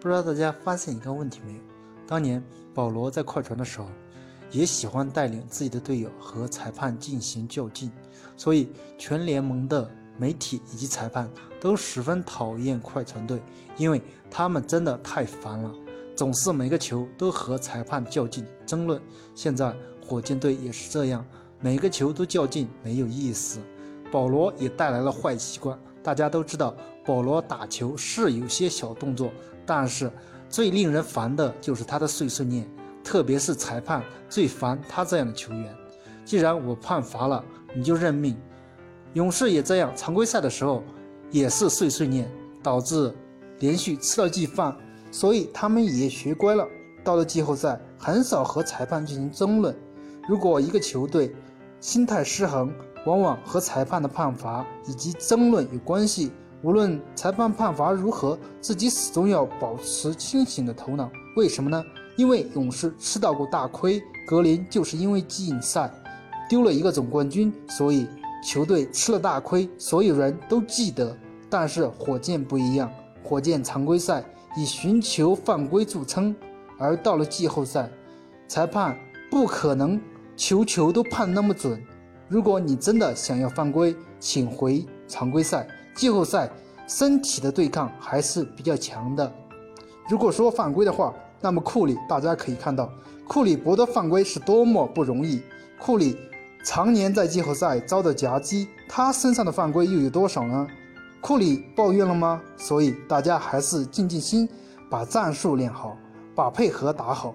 不知道大家发现一个问题没有？当年保罗在快船的时候，也喜欢带领自己的队友和裁判进行较劲，所以全联盟的媒体以及裁判都十分讨厌快船队，因为他们真的太烦了，总是每个球都和裁判较劲争论。现在火箭队也是这样，每个球都较劲，没有意思。保罗也带来了坏习惯。大家都知道，保罗打球是有些小动作，但是最令人烦的就是他的碎碎念，特别是裁判最烦他这样的球员。既然我判罚了，你就认命。勇士也这样，常规赛的时候也是碎碎念，导致连续吃了记饭，所以他们也学乖了。到了季后赛，很少和裁判进行争论。如果一个球队心态失衡，往往和裁判的判罚以及争论有关系。无论裁判判罚如何，自己始终要保持清醒的头脑。为什么呢？因为勇士吃到过大亏，格林就是因为禁赛丢了一个总冠军，所以球队吃了大亏，所有人都记得。但是火箭不一样，火箭常规赛以寻求犯规著称，而到了季后赛，裁判不可能球球都判那么准。如果你真的想要犯规，请回常规赛、季后赛，身体的对抗还是比较强的。如果说犯规的话，那么库里大家可以看到，库里博得犯规是多么不容易。库里常年在季后赛遭到夹击，他身上的犯规又有多少呢？库里抱怨了吗？所以大家还是静静心，把战术练好，把配合打好。